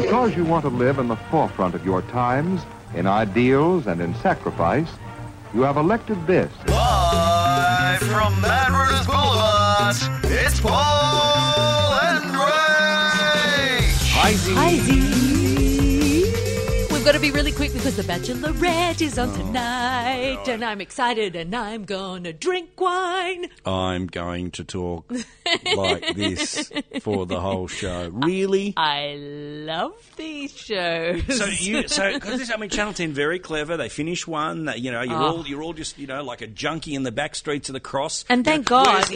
Because you want to live in the forefront of your times, in ideals and in sacrifice, you have elected this. Live from Mad Rooters Boulevard, it's Paul and Ray. Hi, Z. We've got to be really quick because The Bachelorette is on oh, tonight, and I'm excited, and I'm gonna drink wine. I'm going to talk like this for the whole show. Really? I love these shows. So you, so because I mean, Channel Ten very clever. They finish one. That you know, you're oh. all you're all just you know like a junkie in the back streets of the cross. And thank You know, God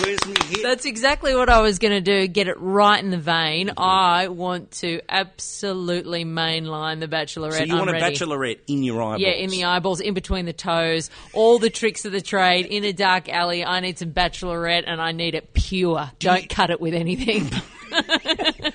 Where's me it's- hit? Where's me hit? That's exactly what I was going to do. Get it right in the vein. I want to absolutely mainline the Bachelorette. so you I'm want a bachelorette in your eyeballs? Yeah, in the eyeballs, in between the toes, all the tricks of the trade, in a dark alley. I need some bachelorette and I need it pure. Don't cut it with anything.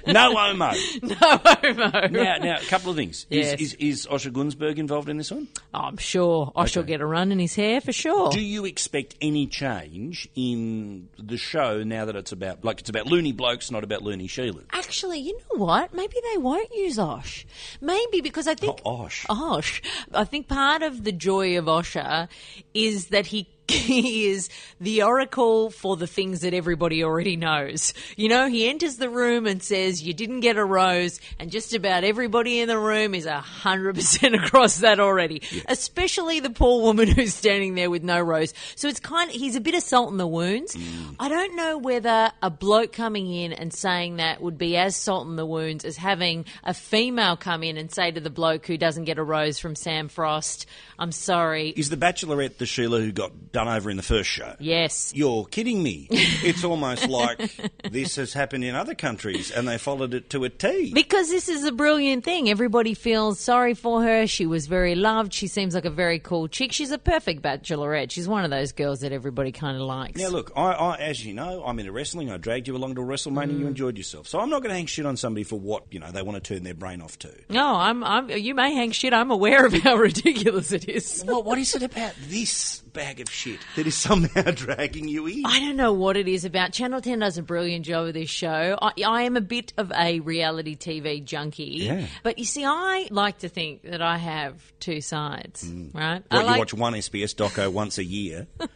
No homo. no homo. now, now, a couple of things. Yes. Is, is, is Osher Gunsberg involved in this one? I'm sure I shall get a run in his hair for sure. Do you expect any change in the show now that it's about like it's about loony blokes, not about loony Sheilas? Actually, you know what? Maybe they won't use Osh. Maybe because I think Oh, Osh. Osh. I think part of the joy of Osher is that he he is the oracle for the things that everybody already knows. You know, he enters the room and says, You didn't get a rose, and just about everybody in the room is a hundred percent across that already. Especially the poor woman who's standing there with no rose. So it's kind of he's a bit of salt in the wounds. Mm. I don't know whether a bloke coming in and saying that would be as salt in the wounds as having a female come in and say to the bloke who doesn't get a rose from Sam Frost, I'm sorry. Is the Bachelorette the Sheila who got done over in the first show? Yes. You're kidding me. It's almost like this has happened in other countries and they followed it to a T. Because this is a brilliant thing. Everybody feels sorry for her. She was very loved. She seems like a very cool chick. She's a perfect bachelorette. She's one of those girls that everybody kind of likes. Now, look, I, I, as you know, I'm into wrestling. I dragged you along to WrestleMania. Mm. You enjoyed yourself. So I'm not going to hang shit on somebody for what, you know, they want to turn their brain off to. No, I'm, I'm. You may hang shit. I'm aware of how ridiculous it is. What, what is it about this bag of shit that is somehow dragging you in? I don't know what it is about. Channel 10 does a brilliant job of this show. I, I am a bit of a reality TV junkie. Yeah. But you see, I like to think that I have two sides, mm. right? I you like- watch one SBS doco once a year.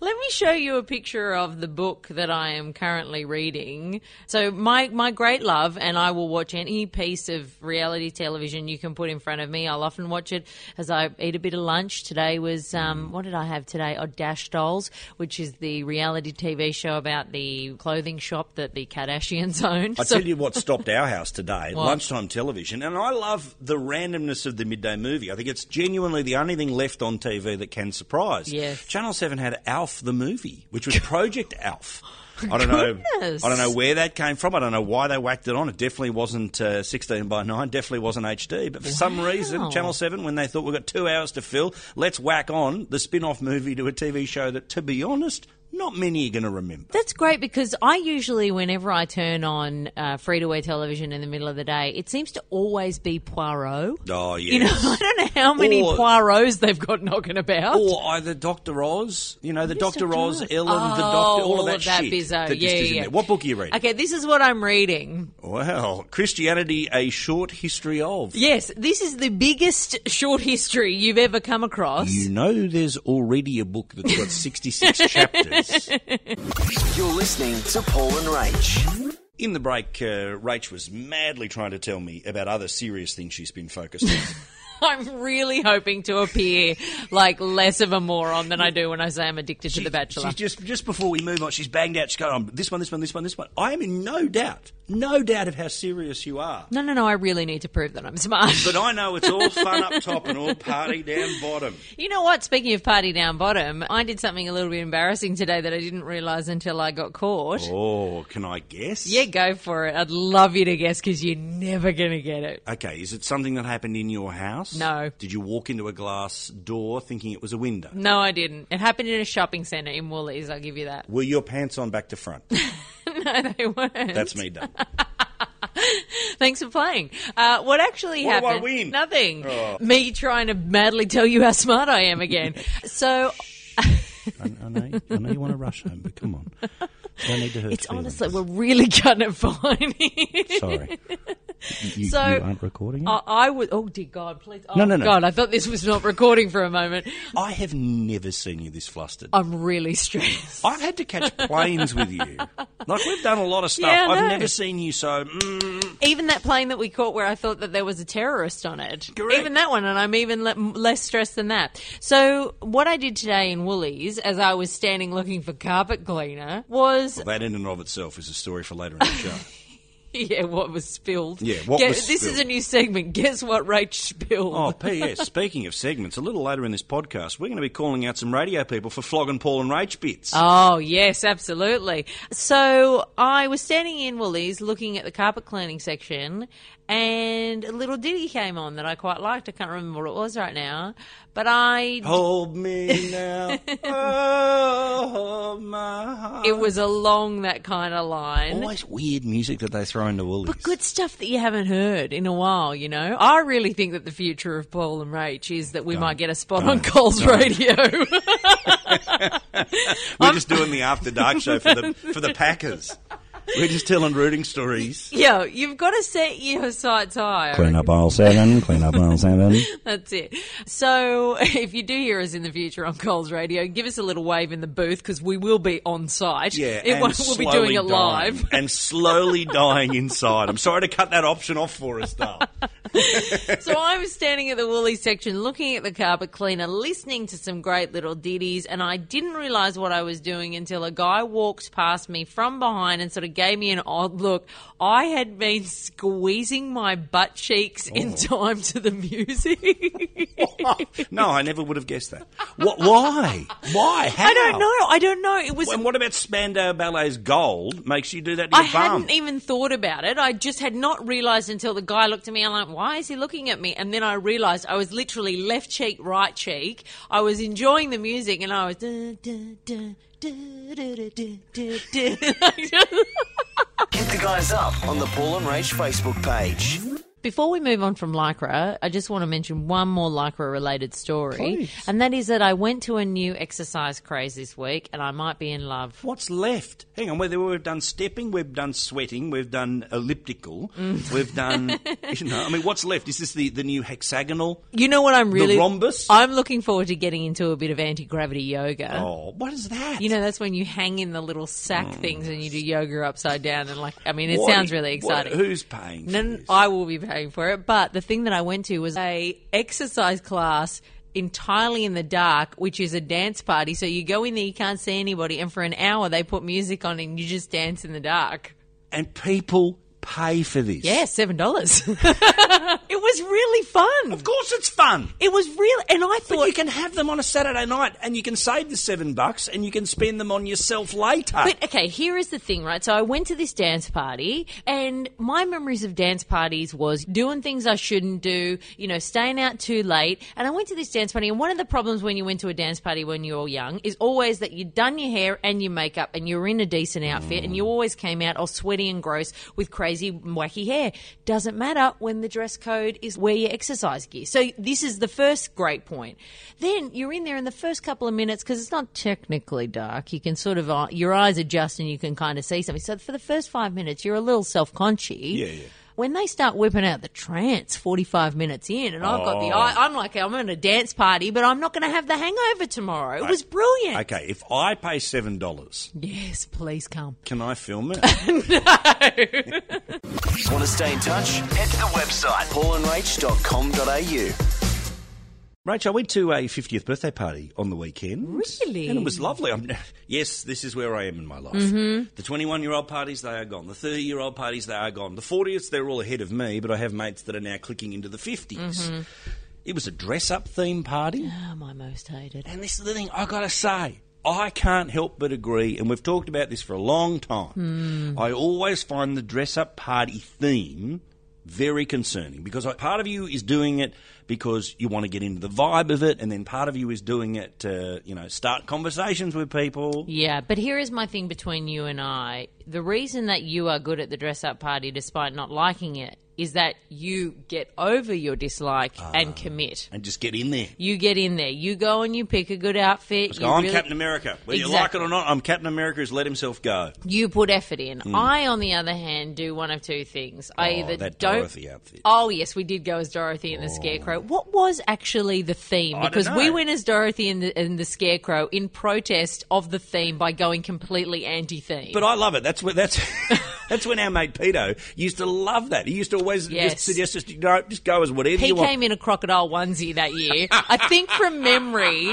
Let me show you a picture of the book that I am currently reading. So my my great love, and I will watch any piece of reality television you can put in front of me. I'll often watch it as I eat a bit of lunch. Today was um, what did I have today? Oh, Dash Dolls, which is the reality TV show about the clothing shop that the Kardashians own. I So- tell you what stopped our house today, What? lunchtime television, and I love the randomness of the midday movie. I think it's genuinely the only thing left on TV that can surprise. Yes. Channel Seven had Alf the movie, which was Project Alf. I don't know. I don't know where that came from. I don't know why they whacked it on. It definitely wasn't uh, 16 by 9. Definitely wasn't HD. But for some reason, Channel 7, when they thought we've got two hours to fill, let's whack on the spin off movie to a TV show that, to be honest, not many are going to remember. That's great because I usually, whenever I turn on uh, free to air television in the middle of the day, it seems to always be Poirot. Oh, You know, yes. I don't know how many Or- Poirots they've got knocking about. Or either Doctor Oz, you know, the Doctor Dr. Oz, Oz? Ellen, the Oh, Doctor, all of that, that shit. bizzo. that just Yeah, isn't yeah. there. What book are you reading? Okay, this is what I'm reading. Well, Christianity: A Short History of. Yes, this is the biggest short history you've ever come across. You know, there's already a book that's got 66 chapters. You're listening to Paul and Rach. In the break, uh, Rach was madly trying to tell me about other serious things she's been focused on. I'm really hoping to appear like less of a moron than I do when I say I'm addicted to The Bachelor. She's just just before we move on, she's banged out. She's going, on this one, this one, this one, this one. I am in no doubt, no doubt of how serious you are. no, no, no, I really need to prove that I'm smart. But I know it's all fun up top and all party down bottom. You know what? Speaking of party down bottom, I did something a little bit embarrassing today that I didn't realise until I got caught. Oh, can I guess? Yeah, go for it. I'd love you to guess because you're never going to get it. Okay, is it something that happened in your house? No. Did you walk into a glass door thinking it was a window? No, I didn't. It happened in a shopping centre in Woolies, I'll give you that. Were your pants on back to front? no, they weren't. That's me done. Thanks for playing. Uh, what actually What do I happened? win? Nothing. Oh. Me trying to madly tell you how smart I am again. so I, I, know, I know you want to rush home, but come on. I need to hurt It's feelings? honestly, we're really cutting it fine. Sorry. You, So, you aren't recording it? I, I would. Oh dear God, please. Oh, No, no, no. God, I thought this was not recording for a moment. I have never seen you this flustered. I'm really stressed. I've had to catch planes with you. Like we've done a lot of stuff. Yeah, I've know. never seen you so. Mm, Even that plane that we caught where I thought that there was a terrorist on it. Correct. Even that one, and I'm even le- less stressed than that. So, what I did today in Woolies, as I was standing looking for carpet cleaner, was that in and of itself is a story for later in the show. yeah, what was spilled. Yeah, what Gue- was This is a new segment. Guess what Rach spilled? Oh, P.S. Speaking of segments, a little later in this podcast, we're going to be calling out some radio people for flogging Paul and Rach bits. Oh, yes, absolutely. So I was standing in Woolies looking at the carpet cleaning section, and a little ditty came on that I quite liked. I can't remember what it was right now, but I. Hold me now. oh, my heart. It was along that kind of line. Always weird music that they throw into Woolies. But good stuff that you haven't heard in a while, you know. I really think that the future of Paul and Rach is that we might get a spot on Coles Radio. We're just doing the after dark show for the for the Packers. We're just telling rooting stories. yeah, you've got to set your sights high. I Clean up aisle seven. Clean up aisle seven. That's it. So, if you do hear us in the future on Coles Radio, give us a little wave in the booth because we will be on site. Yeah, it and won't, we'll be doing it dying, live. and slowly dying inside. I'm sorry to cut that option off for us, though. so I was standing at the Woolies section, looking at the carpet cleaner, listening to some great little ditties, and I didn't realise what I was doing until a guy walked past me from behind and sort of gave me an odd look. I had been squeezing my butt cheeks Oh. in time to the music. No, I never would have guessed that. What? Why? Why? How? I don't know. I don't know. It was And what about Spandau Ballet's gold makes you do that to I your bum? I hadn't even thought about it. I just had not realised until the guy looked at me. And I'm like, why is he looking at me? And then I realised I was literally left cheek, right cheek. I was enjoying the music and I was. "Dun, dun, dun, dun." Hit the guys up on the Paul and Rach Facebook page. Before we move on from Lycra, I just want to mention one more Lycra related story. Please. And that is that I went to a new exercise craze this week and I might be in love. What's left? Hang on, whether we've done stepping, we've done sweating, we've done elliptical, Mm. we've done. You know, I mean, what's left? Is this the, the new hexagonal? You know what I'm really. The rhombus? I'm looking forward to getting into a bit of anti gravity yoga. Oh, what is that? You know, that's when you hang in the little sack things and you do yoga upside down and like, I mean, it What- sounds really what- exciting. who's paying? For No? I will be paying for it. But the thing that I went to was a exercise class entirely in the dark, which is a dance party. So you go in there, you can't see anybody, and for an hour they put music on and you just dance in the dark. and people pay for this. Yeah, seven dollars. it was fun. Of course, it's fun. It was real, and I But thought you can have them on a Saturday night, and you can save the seven bucks, and you can spend them on yourself later. But okay, here is the thing, right? So I went to this dance party, and my memories of dance parties was doing things I shouldn't do, you know, staying out too late. And I went to this dance party, and one of the problems when you went to a dance party when you were young is always that you'd done your hair and your makeup, and you're in a decent outfit, and you always came out all sweaty and gross with crazy wacky hair. Doesn't matter when the dress code is wear your exercise gear. So this is the first great point. Then you're in there in the first couple of minutes because it's not technically dark. You can sort of uh, your eyes adjust and you can kind of see something. So for the first five minutes, you're a little self conscious. Yeah, yeah. When they start whipping out the trance 45 minutes in, and I've got the Oh. eye, I'm like, I'm at a dance party, but I'm not going to have the hangover tomorrow. It was brilliant. okay, if I pay seven dollars, Yes, please come. can I film it? No. Want to stay in touch? Head to the website paulandrach.com.au. Rach, I went to a 50th birthday party on the weekend. Really? And it was lovely. I'm, yes, this is where I am in my life. Mm-hmm. The 21 year old parties, they are gone. The 30 year old parties, they are gone. The 40th, they're all ahead of me, but I have mates that are now clicking into the 50s. Mm-hmm. It was a dress up theme party. Oh, my most hated. And this is the thing I gotta say. I can't help but agree, and we've talked about this for a long time. Hmm. I always find the dress up party theme very concerning because part of you is doing it because you want to get into the vibe of it, and then part of you is doing it to, you know, start conversations with people. Yeah, but here is my thing between you and I. The reason that you are good at the dress up party despite not liking it is that you get over your dislike Ah. and commit. And just get in there. You get in there. You go and you pick a good outfit. Let's go, I'm really- Captain America. Whether you like it or not, I'm Captain America who's let himself go. You put effort in. Hmm. I, on the other hand, do one of two things. I Oh, either that don't. Dorothy outfit. Oh yes, we did go as Dorothy and the Scarecrow. What was actually the theme? I Because we went as Dorothy and the, and the Scarecrow in protest of the theme by going completely anti-theme. But I love it. That's what that's that's when our mate Peto used to love that. He used to always Yes. just suggest us, you know, just go as whatever he you want. He came in a crocodile onesie that year. I think from memory,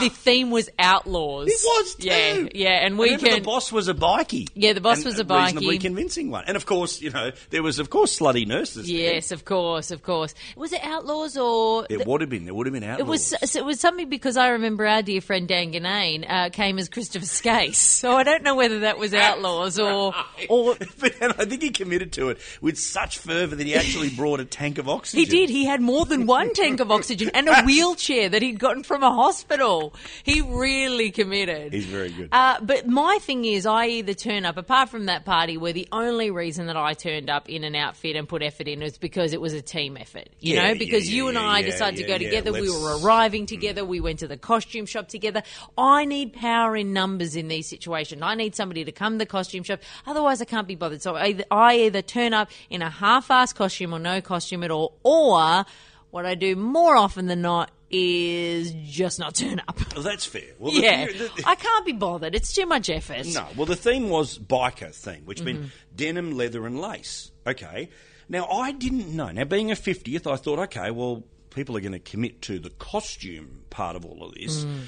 the theme was outlaws. It was too. Yeah, yeah, and we can. the boss was a bikie. Yeah, the boss And was a bikie. reasonably convincing one. And of course, you know, there was of course slutty nurses. there. Yes, of course, of course. Was it outlaws or? It would have been. There would have been outlaws. It was it was something because I remember our dear friend Dan Ganane uh, came as Christopher Skase, so I don't know whether that was outlaws or or but and I think he committed to it with such fervour that he actually brought a tank of oxygen. he did. He had more than one tank of oxygen and a wheelchair that he'd gotten from a hospital. He really committed. He's very good. Uh, but my thing is, I either turn up, apart from that party, where the only reason that I turned up in an outfit and put effort in was because it was a team effort. You Yeah, know, yeah, because you yeah, and I yeah, decided to go together. We let's- were arriving together. We went to the costume shop together. I need power in numbers in these situations. I need somebody to come to the costume shop. Otherwise, I can't be bothered. So I either, I either turn up in a half-assed costume or no costume at all, or what I do more often than not is just not turn up. Well, that's fair. Well, yeah, the- the- I can't be bothered. It's too much effort. No, well, the theme was biker theme, which meant Mm-hmm. denim, leather, and lace. Okay. Now, I didn't know. Now, being a 50th, I thought, okay, well, people are going to commit to the costume part of all of this. Mm.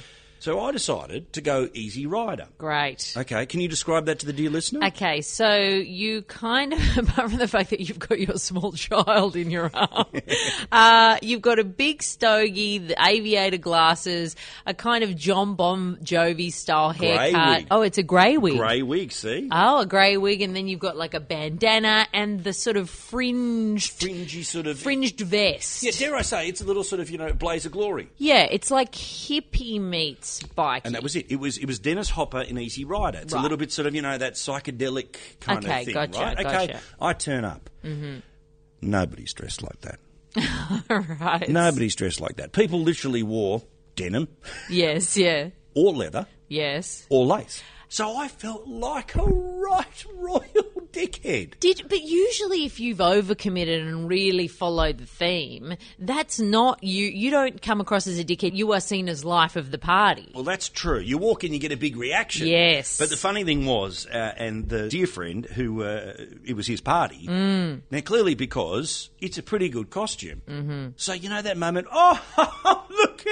So I decided to go Easy Rider. Great. Okay, can you describe that to the dear listener? Okay, so you kind of, apart from the fact that you've got your small child in your arm, uh, you've got a big stogie, the aviator glasses, a kind of John Bon Jovi style Grey haircut. wig. Oh, it's a grey wig. Grey wig, see? Oh, a grey wig, and then you've got like a bandana and the sort of fringed, Fringy sort of. fringed vest. Yeah, dare I say, it's a little sort of, you know, blaze of glory. Yeah, it's like hippie meets And that was it. It was it was Dennis Hopper in Easy Rider. It's a little bit sort of you know that psychedelic kind Okay, of thing, gotcha, right? Okay, gotcha. I turn up. Mm-hmm. Nobody's dressed like that. right. Nobody's dressed like that. People literally wore denim Yes, yeah. or leather Yes. or lace. So I felt like a right royal dickhead. Did but usually if you've overcommitted and really followed the theme, that's not you. You don't come across as a dickhead. You are seen as life of the party. Well, that's true. You walk in, you get a big reaction. Yes. But the funny thing was, uh, and the dear friend who uh, it was his party. Mm. Now, clearly, because it's a pretty good costume. Mm-hmm. So you know that moment. Oh, look!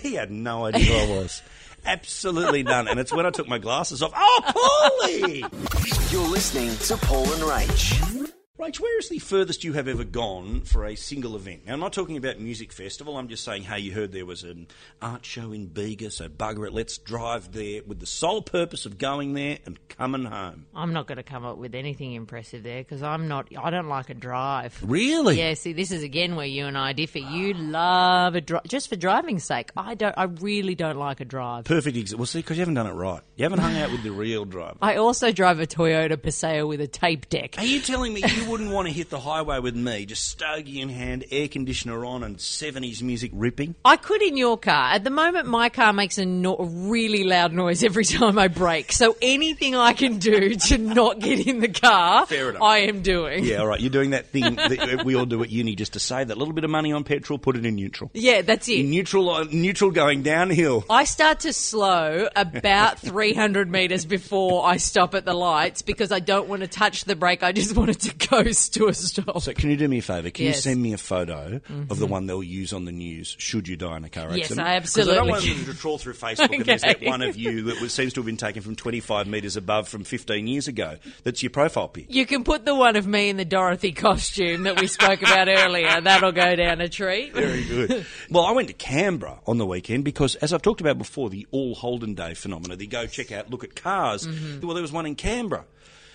He had no idea who I was. Absolutely none. And it's when I took my glasses off. Oh, Paulie! You're listening to Paul and Rach. Rach, where is the furthest you have ever gone for a single event? Now, I'm not talking about music festival. I'm just saying, hey, you heard there was an art show in Bega, so bugger it. Let's drive there with the sole purpose of going there and coming home. I'm not going to come up with anything impressive there because I'm not. I don't like a drive. Really? Yeah, see, this is again where you and I differ. You love a drive just for driving's sake. I don't. I really don't like a drive. Perfect example. Well, see, because you haven't done it right. You haven't hung out with the real driver. I also drive a Toyota Paseo with a tape deck. Are you telling me you wouldn't want to hit the highway with me, just stogie in hand, air conditioner on, and 70s music ripping? I could in your car. At the moment, my car makes a, no- a really loud noise every time I brake. So anything I can do to not get in the car, Fair enough. I am doing. Yeah, all right. You're doing that thing that we all do at uni just to save that little bit of money on petrol, put it in neutral. Yeah, that's it. In neutral, uh, neutral going downhill. I start to slow about 300 metres before I stop at the lights because I don't want to touch the brake. I just want it to to a stop. So, can you do me a favour? Can Yes. you send me a photo of the mm-hmm. one they'll use on the news should you die in a car Yes, accident? I 'Cause I don't absolutely want them to trawl through Facebook and there's that Okay. one of you that was, seems to have been taken from 25 metres above from 15 years ago. That's your profile pic. You can put the one of me in the Dorothy costume that we spoke about earlier. That'll go down a treat. Very good. well, I went to Canberra on the weekend because, as I've talked about before, the All Holden Day phenomena, the go check out, look at cars. Mm-hmm. Well, there was one in Canberra.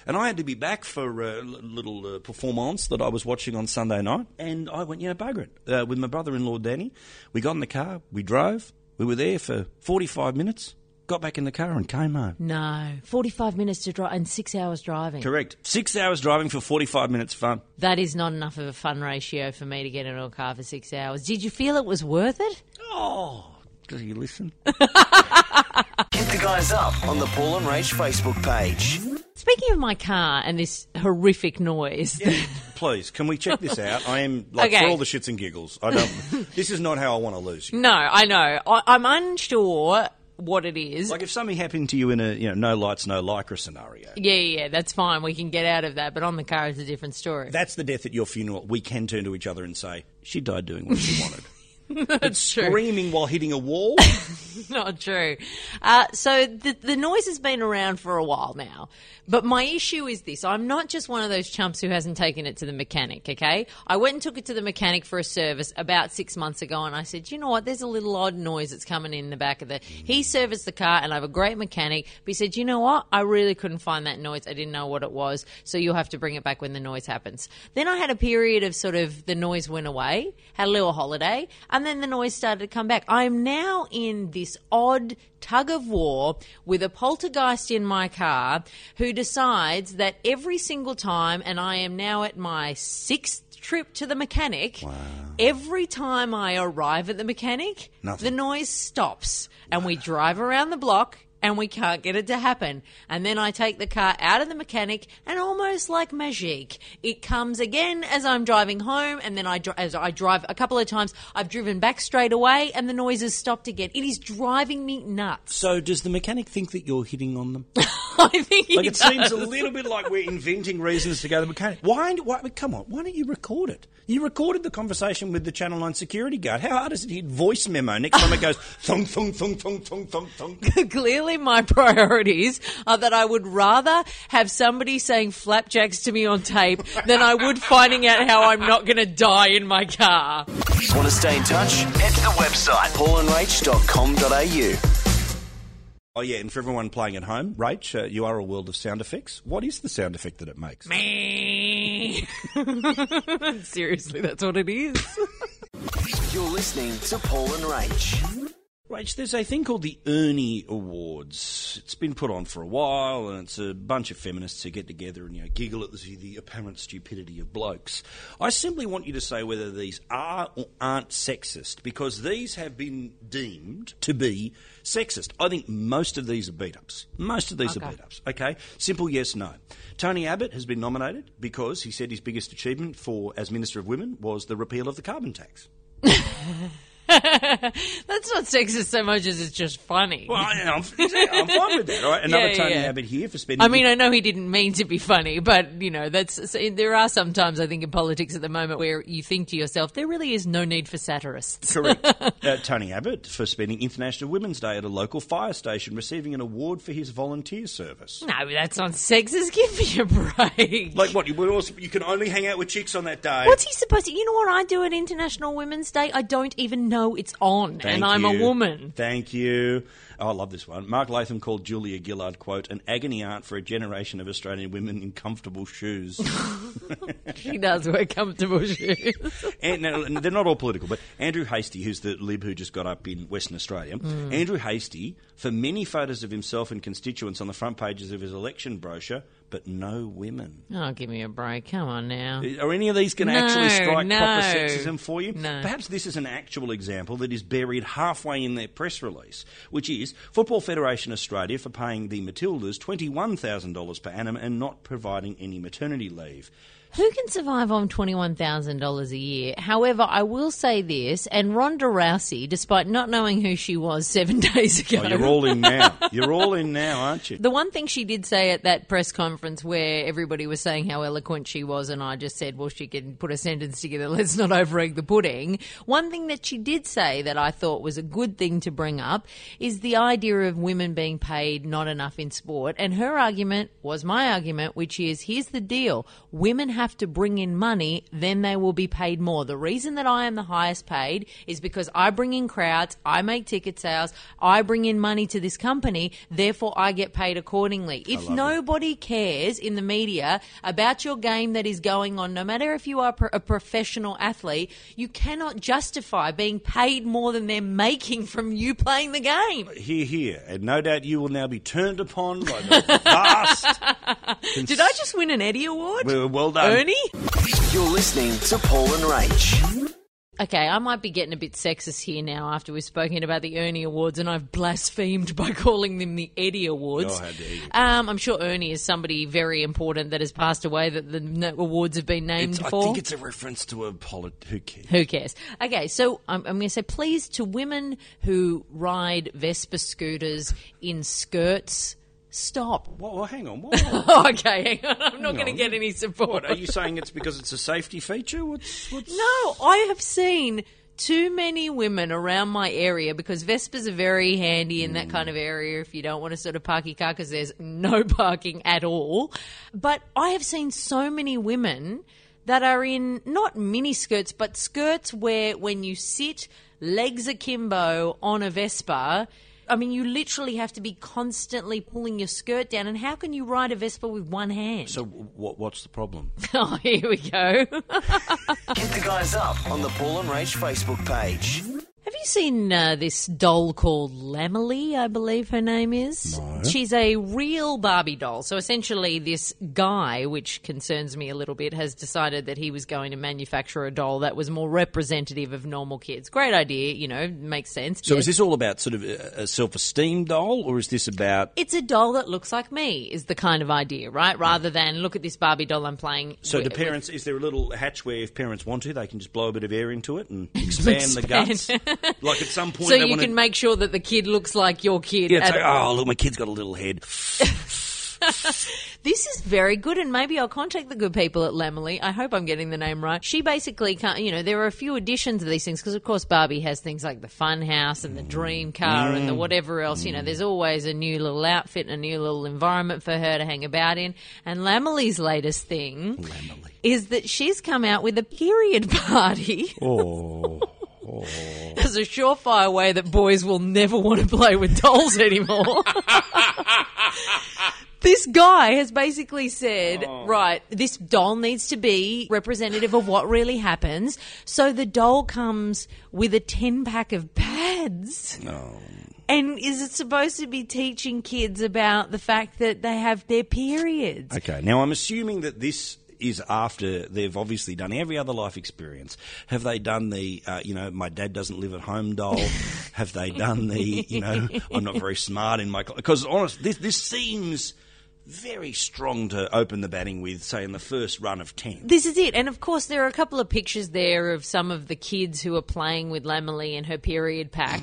And I had to be back for a little uh, performance that I was watching on Sunday night. And I went, you know, bugger it. Uh, with my brother in law, Danny, we got in the car, we drove, we were there for 45 minutes, got back in the car and came home. No, forty-five minutes to drive and six hours driving. Correct. Six hours driving for 45 minutes fun. That is not enough of a fun ratio for me to get into a car for six hours. Did you feel it was worth it? Oh, do you listen? Hit the guys up on the Paul and Rach Facebook page. Speaking of my car and this horrific noise, Please, can we check this out? I am, like, Okay. for all the shits and giggles. I don't, this is not how I want to lose you. no, I know. I, I'm unsure what it is. Like, if something happened to you in a, you know, no lights, no lycra scenario, yeah, yeah, yeah, that's fine. We can get out of that. But on the car, it's a different story. that's the death at your funeral. We can turn to each other and say, she died doing what she wanted. that's true. Screaming while hitting a wall? Not true. Uh, so the, the noise has been around for a while now. But my issue is this I'm not just one of those chumps who hasn't taken it to the mechanic, okay? I went and took it to the mechanic for a service about six months ago and I said, you know what, there's a little odd noise that's coming in the back of the. He serviced the car and I have a great mechanic, but he said, you know what, I really couldn't find that noise. I didn't know what it was, so you'll have to bring it back when the noise happens. Then I had a period of sort of the noise went away, had a little holiday, and then the noise started to come back. I am now in this odd tug of war with a poltergeist in my car who decides that every single time, and I am now at my sixth trip to the mechanic, every time I arrive at the mechanic, Nothing. the noise stops and we drive around the block. And we can't get it to happen. And then I take the car out of the mechanic, and almost like magic, it comes again as I'm driving home. And then I, as I drive a couple of times, I've driven back straight away, and the noise has stopped again. It is driving me nuts. so, does the mechanic think that you're hitting on them? I think he Like, it does. seems a little bit like we're inventing reasons to go to the mechanic. Why, why? Come on, why don't you record it? You recorded the conversation with the Channel 9 security guard. How hard is it to hit voice memo? Next time it goes thunk, thunk, thunk, thunk, thunk, thunk, thunk. Clearly, my priorities are that I would rather have somebody saying flapjacks to me on tape than I would finding out how I'm not going to die in my car. Want to stay in touch? Head to the website paulandrach.com.au. Oh, yeah, and for everyone playing at home, Rach, uh, you are a world of sound effects. What is the sound effect that it makes? Me. Seriously, that's what it is. You're listening to Paul and Rach. Rach, there's a thing called the Ernie Awards. It's been put on for a while, and it's a bunch of feminists who get together and you know giggle at the, the apparent stupidity of blokes. I simply want you to say whether these are or aren't sexist, because these have been deemed to be sexist. I think most of these are beat ups. Most of these are beat ups. Okay, simple yes no. Tony Abbott has been nominated because he said his biggest achievement for as Minister of Women was the repeal of the carbon tax. That's not sexist so much as it's just funny. Well, I, I'm, I'm fine with that. All right, another Yeah, Tony yeah. Abbott here for spending. I mean, I know he didn't mean to be funny, but you know, that's there are some times I think in politics at the moment where you think to yourself, there really is no need for satirists. Correct. uh, Tony Abbott for spending International Women's Day at a local fire station, receiving an award for his volunteer service. No, that's not sexist. Give me a break. Like what? You, would also, you can only hang out with chicks on that day. What's he supposed to? You know what I do at International Women's Day? I don't even know it's on, Thank and I'm a woman. Thank you. Oh, I love this one. Mark Latham called Julia Gillard, quote, an agony aunt for a generation of Australian women in comfortable shoes. She does wear comfortable shoes. and they're not all political, but Andrew Hastie, who's the Lib who just got up in Western Australia, Mm. Andrew Hastie, for many photos of himself and constituents on the front pages of his election brochure, but no women. Oh, give me a break. Come on now. Are any of these going to No, actually strike no. proper sexism for you? No. Perhaps this is an actual example that is buried halfway in their press release, which is Football Federation Australia for paying the Matildas $21,000 per annum and not providing any maternity leave. Who can survive on $21,000 a year? However, I will say this, and Ronda Rousey, despite not knowing who she was seven days ago. Oh, you're all in now. You're all in now, aren't you? The one thing she did say at that press conference where everybody was saying how eloquent she was, and I just said, well, she can put a sentence together, let's not over egg the pudding. One thing that she did say that I thought was a good thing to bring up is the idea of women being paid not enough in sport. And her argument was my argument, which is here's the deal women have to bring in money, then they will be paid more. The reason that I am the highest paid is because I bring in crowds, I make ticket sales, I bring in money to this company, therefore I get paid accordingly. If nobody cares in the media about your game that is going on, no matter if you are a professional athlete, you cannot justify being paid more than they're making from you playing the game. Uh, here, here, and no doubt you will now be turned upon by the vast. Did I just win an Eddie Award? Well, well done. Ernie? You're listening to Paul and Rach. Okay, I might be getting a bit sexist here now after we've spoken about the Ernie Awards and I've blasphemed by calling them the Eddie Awards. Oh, how dare you. Um, I'm sure Ernie is somebody very important that has passed away that the awards have been named It's- I think it's a reference to a polit. Who cares? Who cares? Okay, so I'm, I'm going to say please to women who ride Vespa scooters in skirts, stop. Well, well, hang on. What, okay, hang on. I'm not going to get any support. what are you saying? It's because it's a safety feature? What's, what's... No, I have seen too many women around my area because Vespas are very handy in that hmm. kind of area if you don't want to sort of park your car because there's no parking at all. But I have seen so many women that are in not mini skirts, but skirts where when you sit legs akimbo on a Vespa, I mean, you literally have to be constantly pulling your skirt down. And how can you ride a Vespa with one hand? So, what, what's the problem? oh, here we go. Hit the guys up on the Paul and Rach Facebook page. Have you seen uh, this doll called Lammily? I believe her name is. No. Uh-huh. She's a real Barbie doll. So essentially, this guy, which concerns me a little bit, has decided that he was going to manufacture a doll that was more representative of normal kids. Great idea, you know, makes sense. So, Yes. is this all about sort of a, a self-esteem doll, or is this about? It's a doll that looks like me, is the kind of idea, right? Rather than look at this Barbie doll I'm playing. So, with- do parents? Is there a little hatch where, if parents want to, they can just blow a bit of air into it and expand the guts? like at some point, so you want can make sure that the kid looks like your kid. Yeah, it's at- like, oh, look, my kid's got a little head. This is very good, and maybe I'll contact the good people at Lammily. I hope I'm getting the name right. She basically can't, you know, there are a few editions of these things because, of course, Barbie has things like the Fun House and the Dream Car and the mm. whatever else. You know, there's always a new little outfit and a new little environment for her to hang about in. And Lammily's latest thing is that she's come out with a period party. Oh. Oh. As a surefire way that boys will never want to play with dolls anymore. this guy has basically said, oh. right, this doll needs to be representative of what really happens. So the doll comes with a 10 pack of pads. And is it supposed to be teaching kids about the fact that they have their periods? Okay, now I'm assuming that this is after they've obviously done every other life experience. Have they done the, uh, you know, my dad doesn't live at home doll? Have they done the, you know, I'm not very smart in my because honest, this this seems very strong to open the batting with, say, in the first run of ten. This is it. And of course, there are a couple of pictures there of some of the kids who are playing with Lammily and her period pack.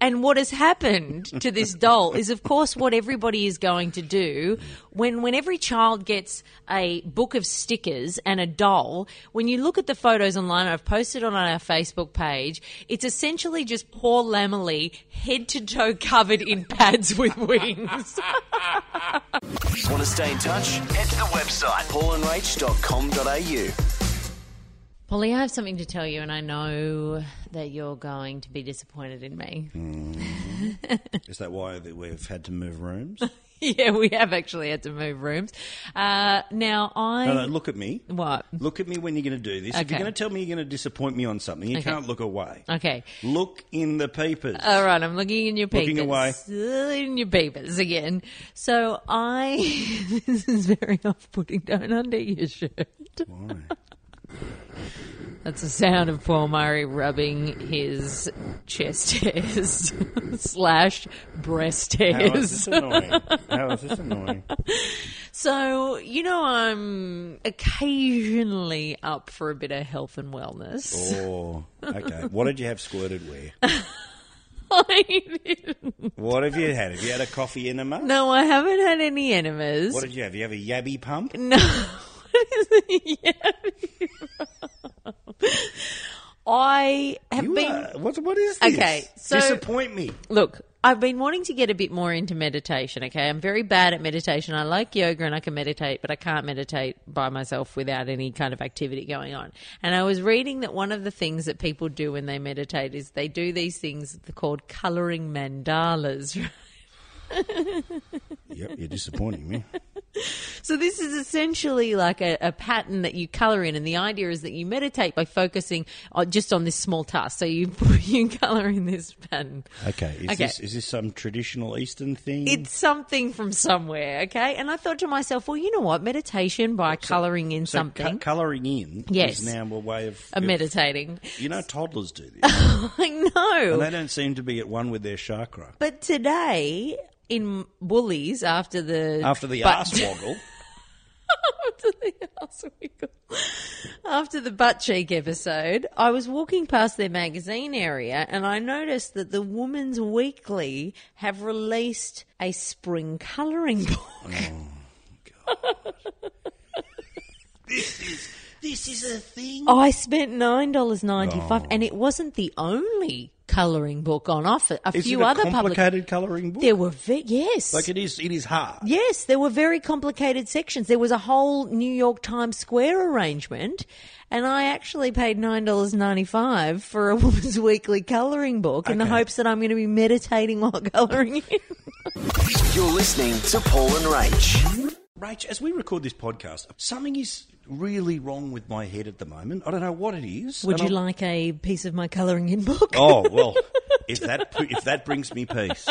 And what has happened to this doll is, of course, what everybody is going to do when, when every child gets a book of stickers and a doll. When you look at the photos online, I've posted on our Facebook page, it's essentially just poor Lammily head to toe covered in pads with wings. Want to stay in touch? Head to the website paulandrach.com.au. Paulie, I have something to tell you, and I know that you're going to be disappointed in me. Mm-hmm. Is that why that we've had to move rooms? yeah, we have actually had to move rooms. Uh, now, I. No, no, look at me. What? Look at me when you're going to do this. If you're going to tell me you're going to disappoint me on something, you Okay. can't look away. Okay. Look in the papers. All right, I'm looking in your papers. Looking away. In your papers again. So I. this is very off putting. Don't undo your shirt. Why? That's the sound of Paul Murray rubbing his chest hairs slash breast How is hairs. this annoying? How is this annoying? So, you know, I'm occasionally up for a bit of health and wellness. Oh, okay. What did you have squirted where? I didn't- What have you had? Have you had a coffee enema? no, I haven't had any enemas. What did you have? You have a yabby pump? no. I have You been. are- what, what is this? Okay, so- Disappoint me. Look, I've been wanting to get a bit more into meditation. Okay, I'm very bad at meditation. I like yoga and I can meditate, but I can't meditate by myself without any kind of activity going on. And I was reading that one of the things that people do when they meditate is they do these things called coloring mandalas. Yep, you're disappointing me. So this is essentially like a, a pattern that you color in, and the idea is that you meditate by focusing on, just on this small task. So you you color in this pattern. Okay, is Okay. this is this some traditional Eastern thing? It's something from somewhere, okay? And I thought to myself, well, you know what? Meditation by coloring in so something, colouring in Yes. is now a way of, of- meditating. You know, toddlers do this, I know. and they don't seem to be at one with their chakra. But today in Woolies after the After the butt- arse woggle, after the arse wiggle, after the butt cheek episode, I was walking past their magazine area and I noticed that the Woman's Weekly have released a spring colouring book. Oh, this is a thing. I spent nine dollars ninety five, and it wasn't the only colouring book on offer. A Is few it a other public. complicated colouring book? There were ve- yes, like it is. It is hard. Yes, there were very complicated sections. There was a whole New York Times Square arrangement, and I actually paid nine dollars ninety five for a Woman's Weekly colouring book in the hopes that I'm going to be meditating while colouring it. You're listening to Paul and Rach. Rach, as we record this podcast, something is really wrong with my head at the moment. I don't know what it is. Would you I'm- like a piece of my colouring in book? Oh well, if that if that brings me peace.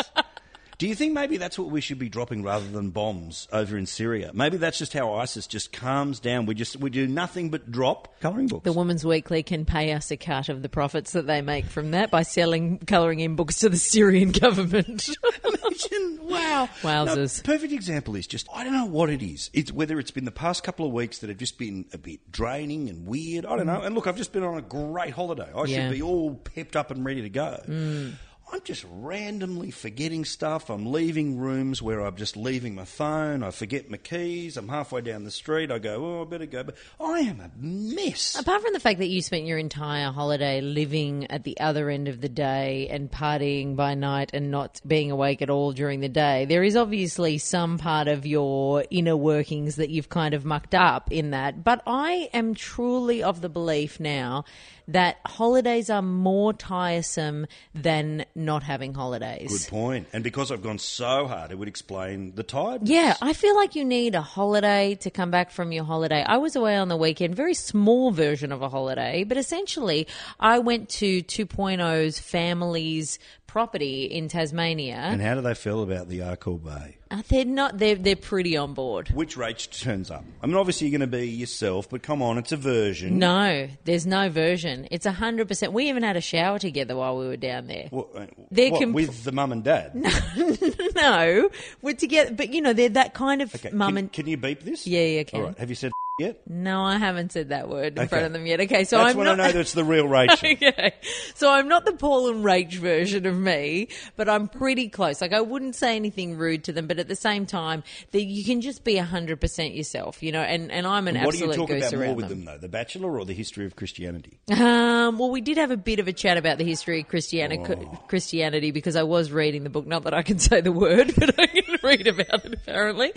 Do you think maybe that's what we should be dropping rather than bombs over in Syria? Maybe that's just how ISIS just calms down. We just we do nothing but drop colouring books. The Woman's Weekly can pay us a cut of the profits that they make from that by selling colouring in books to the Syrian government. Imagine, wow. Wowzers. No, perfect example is just, I don't know what it is. It's whether it's been the past couple of weeks that have just been a bit draining and weird. I don't mm. know. And look, I've just been on a great holiday. I Yeah. should be all pepped up and ready to go. Mm. I'm just randomly forgetting stuff. I'm leaving rooms where I'm just leaving my phone. I forget my keys. I'm halfway down the street. I go, oh, I better go. But I am a mess. Apart from the fact that you spent your entire holiday living at the other end of the day and partying by night and not being awake at all during the day, there is obviously some part of your inner workings that you've kind of mucked up in that. But I am truly of the belief now that holidays are more tiresome than not having holidays. Good point. And because I've gone so hard, it would explain the tiredness. Yeah, I feel like you need a holiday to come back from your holiday. I was away on the weekend, very small version of a holiday, but essentially I went to 2.0's family's property in Tasmania. And how do they feel about the Arkell Bay? Uh, they're not they're they're pretty on board. Which Rach turns up? I mean, obviously you're going to be yourself, but come on, it's a version. No, there's no version. It's 100%. We even had a shower together while we were down there. What, uh, They're what, with the mum and dad. no, we're together, but you know, they're that kind of Okay, mum can, and can you beep this? Yeah, yeah, can. All right. Have you said yet? No, I haven't said that word in Okay. front of them yet. Okay, so That's I'm when not I know that's the real Rachel. okay. So I'm not the Paul and Rach version of me, but I'm pretty close. Like I wouldn't say anything rude to them, but at the same time, that you can just be hundred percent yourself, you know. And, and I'm an what do you absolute talk goose about more with them. them, though? The Bachelor or the history of Christianity? Um, well, we did have a bit of a chat about the history of Christianity, Oh. Christianity because I was reading the book. Not that I can say the word, but I read about it apparently.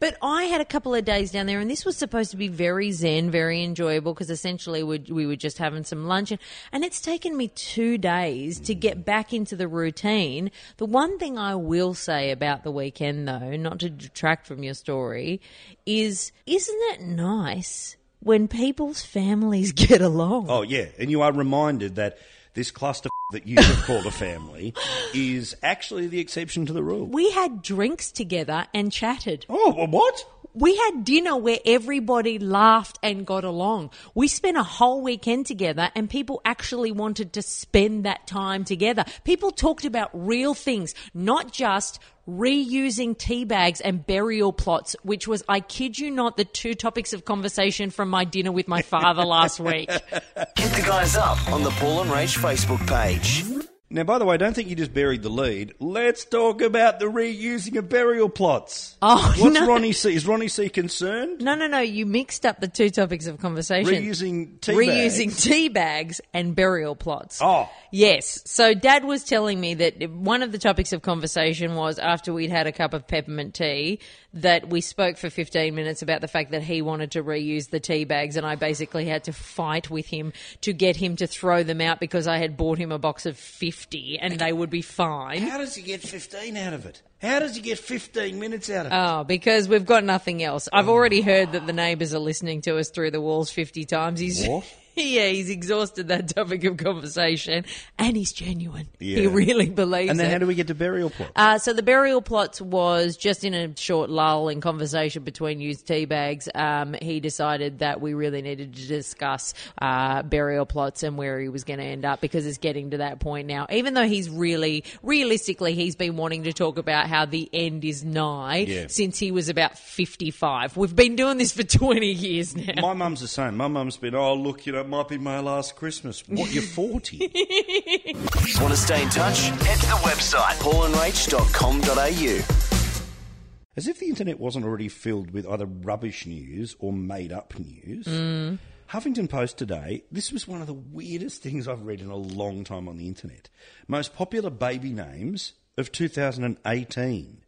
But I had a couple of days down there, and this was supposed to be very zen, very enjoyable because essentially we, we were just having some lunch, and, and it's taken me two days to get back into the routine. The one thing I will say about the weekend, though, not to detract from your story, is isn't it nice? When people's families get along. Oh, yeah. And you are reminded that this cluster that you have called a family is actually the exception to the rule. We had drinks together and chatted. Oh, well, what? We had dinner where everybody laughed and got along. We spent a whole weekend together and people actually wanted to spend that time together. People talked about real things, not just reusing tea bags and burial plots, which was, I kid you not, the two topics of conversation from my dinner with my father last week. Hit the guys up on the Paul and Rach Facebook page. Now, by the way, I don't think you just buried the lead. Let's talk about the reusing of burial plots. Oh, What's no. Ronnie C? Is Ronnie C concerned? No, no, no. You mixed up the two topics of conversation. Reusing tea Reusing bags? tea bags and burial plots. Oh. Yes. So Dad was telling me that one of the topics of conversation was after we'd had a cup of peppermint tea that we spoke for 15 minutes about the fact that he wanted to reuse the tea bags and I basically had to fight with him to get him to throw them out because I had bought him a box of 50 and they would be fine. How does he get 15 out of it? How does he get 15 minutes out of it? Oh, because we've got nothing else. I've already heard that the neighbours are listening to us through the walls 50 times. He's What? Yeah, he's exhausted that topic of conversation and he's genuine. He really believes and then it. how do we get to burial plots? Uh, so the burial plots was just in a short lull in conversation between used tea bags. Um, he decided that we really needed to discuss uh, burial plots and where he was going to end up because it's getting to that point now. Even though he's really, realistically, he's been wanting to talk about how the end is nigh Yeah. since he was about fifty-five. We've been doing this for twenty years now. My mum's the same. My mum's been, oh, look, you know, it might be my last Christmas. What, you're 40? Want to stay in touch? Head to the website paulandrach.com.au. As if the internet wasn't already filled with either rubbish news or made up news. Mm. Huffington Post today, this was one of the weirdest things I've read in a long time on the internet. Most popular baby names of 2018.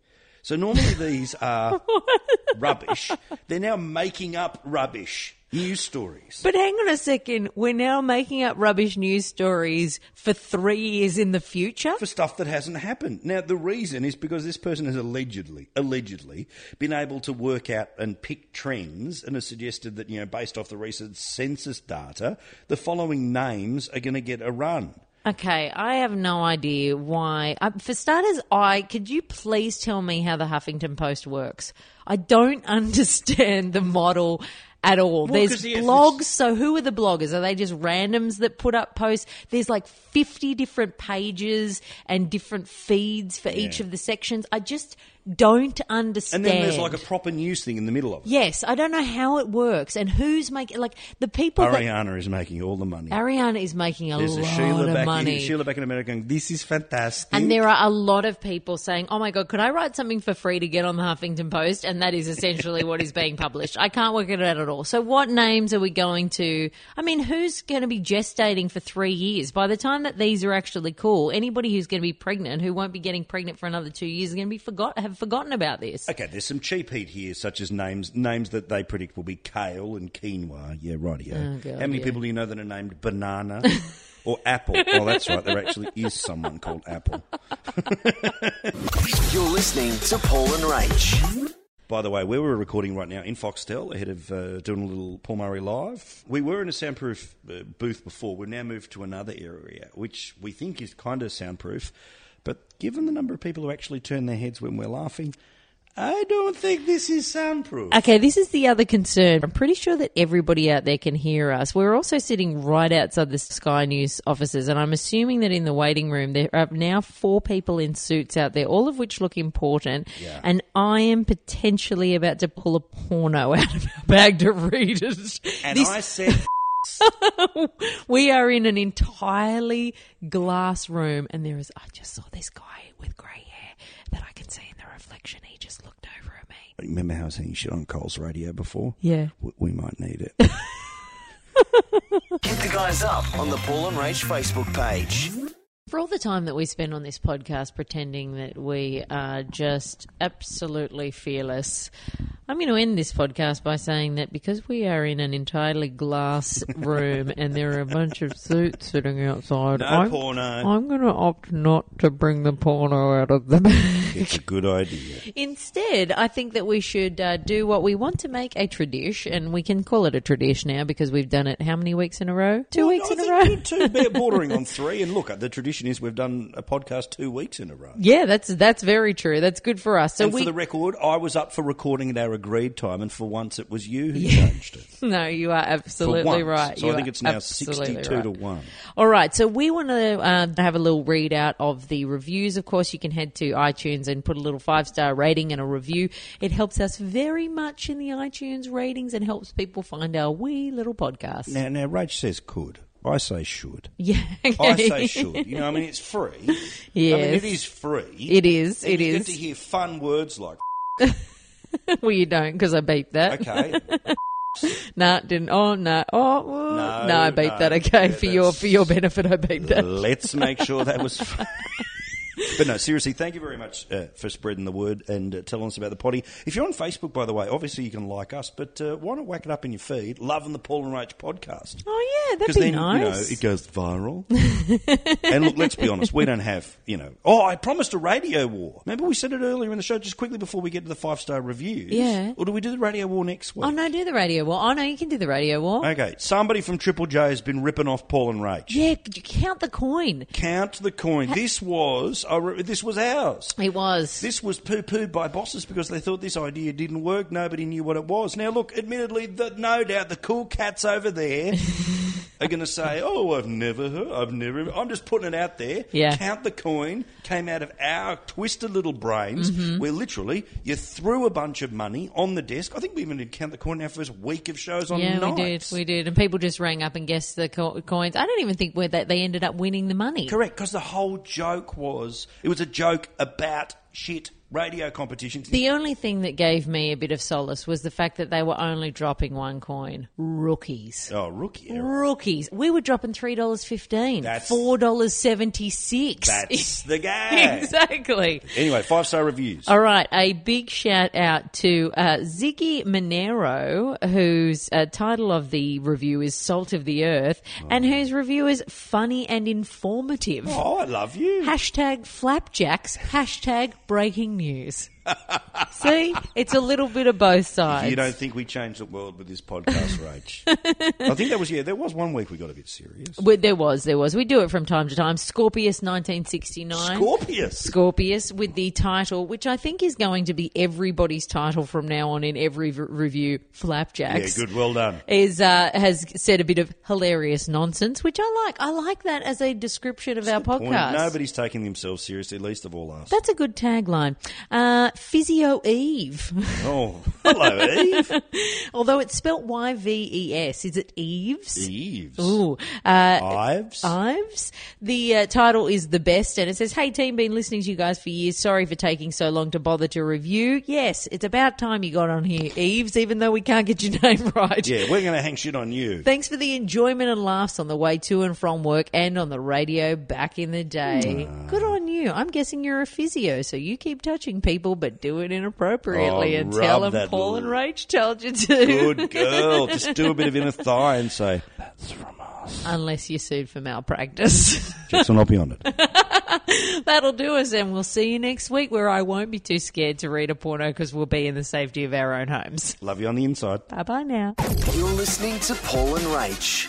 So normally these are rubbish. They're now making up rubbish news stories. But hang on a second. We're now making up rubbish news stories for three years in the future. for stuff that hasn't happened. Now, the reason is because this person has allegedly, allegedly, been able to work out and pick trends and has suggested that, you know, based off the recent census data, the following names are going to get a run. Okay, I have no idea why. Uh, for starters, I could you please tell me how the Huffington Post works? I don't understand the model at all. There's 'cause, yes, blogs, so who are the bloggers? Are they just randoms that put up posts? There's like 50 different pages and different feeds for each of the sections. I just don't understand. And then there's like a proper news thing in the middle of it. Yes, I don't know how it works and who's making like the people Arianna is making all the money. Arianna is making a There's a lot Sheila of back, money. in, Sheila back in America going, this is fantastic. And there are a lot of people saying, "Oh my god, could I write something for free to get on the Huffington Post?" And that is essentially what is being published. I can't work it out at all. So, what names are we going to? I mean, who's going to be gestating for three years? By the time that these are actually cool, anybody who's going to be pregnant who won't be getting pregnant for another two years is going to be forgot have forgotten about this. Okay, there's some cheap heat here, such as names names that they predict will be kale and quinoa. Yeah, right. Yeah. Oh, God, How many yeah. people do you know that are named banana or apple? Oh, that's right. There actually is someone called Apple. You're listening to Paul and Rach. By the way, where we're recording right now in Foxtel, ahead of uh, doing a little Paul Murray live, we were in a soundproof uh, booth before. We've now moved to another area, which we think is kind of soundproof. But given the number of people who actually turn their heads when we're laughing, I don't think this is soundproof. Okay, this is the other concern. I'm pretty sure that everybody out there can hear us. We're also sitting right outside the Sky News offices, and I'm assuming that in the waiting room there are now four people in suits out there, all of which look important. Yeah. And I am potentially about to pull a porno out of our bag to read it. And This- I said, we are in an entirely glass room, and there is. I just saw this guy with grey hair that I can see reflection. He just looked over at me. remember how I was saying shit on Coles radio before? Yeah. We, we might need it. Hit the guys up on the Paul and Rach Facebook page. For all the time that we spend on this podcast pretending that we are just absolutely fearless, I'm going to end this podcast by saying that because we are in an entirely glass room and there are a bunch of suits sitting outside, No I'm, porno. I'm going to opt not to bring the porno out of the bag. it's a good idea. Instead, I think that we should uh, do what we want to make a tradition, and we can call it a tradition now because we've done it how many weeks in a row? Two Well, weeks I in a think row. Two, bear- bordering on three. And look, at the tradition is we've done a podcast two weeks in a row. Yeah, that's that's very true. That's good for us. So and we for the record, I was up for recording at our agreed time, and for once it was you who changed it. No, you are absolutely right. So You I think it's now 62 right. to 1. All right, so we want to uh, have a little readout of the reviews. Of course, you can head to iTunes and put a little five star rating and a review. It helps us very much in the iTunes ratings and helps people find our wee little podcast. Now, now Rach says could. I say should. Yeah. I say should. You know, I mean, it's free. I mean, Yes. it is free. It is, And it you is. get to hear fun words like, well, you don't because I beeped that. okay, Nah, didn't. Oh, oh no. Oh, well, No, no, I beeped no. that. Okay, Yeah, for your for your benefit, I beeped that. let's make sure that was fun. But no, seriously, thank you very much uh, for spreading the word and uh, telling us about the potty. If you're on Facebook, by the way, obviously you can like us, but uh, why not whack it up in your feed? Loving the Paul and Rach podcast. Oh yeah, that'd be then, nice. you know, it goes viral. and look, let's be honest, we don't have, you know. Oh, I promised a radio war. Remember we said it earlier in the show, just quickly before we get to the five star reviews? Yeah. Or do we do the radio war next week? oh no, do the radio war. Oh no, you can do the radio war. Okay, somebody from Triple J has been ripping off Paul and Rach. Yeah, could you count the coin? Count the coin. This was, re- this was ours. It was. This was poo pooed by bosses because they thought this idea didn't work. Nobody knew what it was. Now, look, admittedly, the, no doubt the cool cats over there are going to say, "Oh, I've never heard. I've never." I'm just putting it out there. Yeah. Count the coin came out of our twisted little brains, Mm-hmm. where literally you threw a bunch of money on the desk. I think we even did count the coin our first week of shows on yeah, we did. We did, and people just rang up and guessed the co- coins. I don't even think where that they ended up winning the money. Correct, because the whole joke was it was a joke about shit radio competitions. The only thing that gave me a bit of solace was the fact that they were only dropping one coin. Rookies. oh, rookie era. Rookies. We were dropping three dollars fifteen. That's- Four dollars seventy six. That's the game. exactly. Anyway, five star reviews. All right, a big shout out to uh, Ziggy Monero, whose uh, title of the review is Salt of the Earth, and whose review is funny and informative. Oh, I love you. Hashtag flapjacks, hashtag breaking news. See, it's a little bit of both sides. You don't think we changed the world with this podcast, Rach? I think that was yeah. There was one week we got a bit serious. Well, there was, there was. We do it from time to time. Scorpius 1969. Scorpius. Scorpius with the title, which I think is going to be everybody's title from now on in every v- review, Flapjacks. Yeah, good. Well done. Is uh, has said a bit of hilarious nonsense, which I like. I like that as a description of our Point. podcast. Nobody's taking themselves seriously, least of all us. That's a good tagline. Uh, Physio Eve, oh, hello, Eve. although it's spelt Y V E S. Is it Eves? Eves. Ooh, uh, Ives. Ives. The uh, title is The Best, and it says, Hey, team, been listening to you guys for years. Sorry for taking so long to bother to review. Yes, it's about time you got on here, Eves, even though we can't get your name right. yeah, we're going to hang shit on you. Thanks for the enjoyment and laughs on the way to and from work and on the radio back in the day. Good on you. I'm guessing you're a physio, so you keep touching people, but do it inappropriately Oh, and tell them that Paul and l- Rach told you to. Good girl. Just do a bit of inner thigh and say, that's from us. Unless you're sued for malpractice. Just will not beyond it. That'll do us, and we'll see you next week where I won't be too scared to read a porno because we'll be in the safety of our own homes. Love you on the inside. Bye bye now. You're listening to Paul and Rach.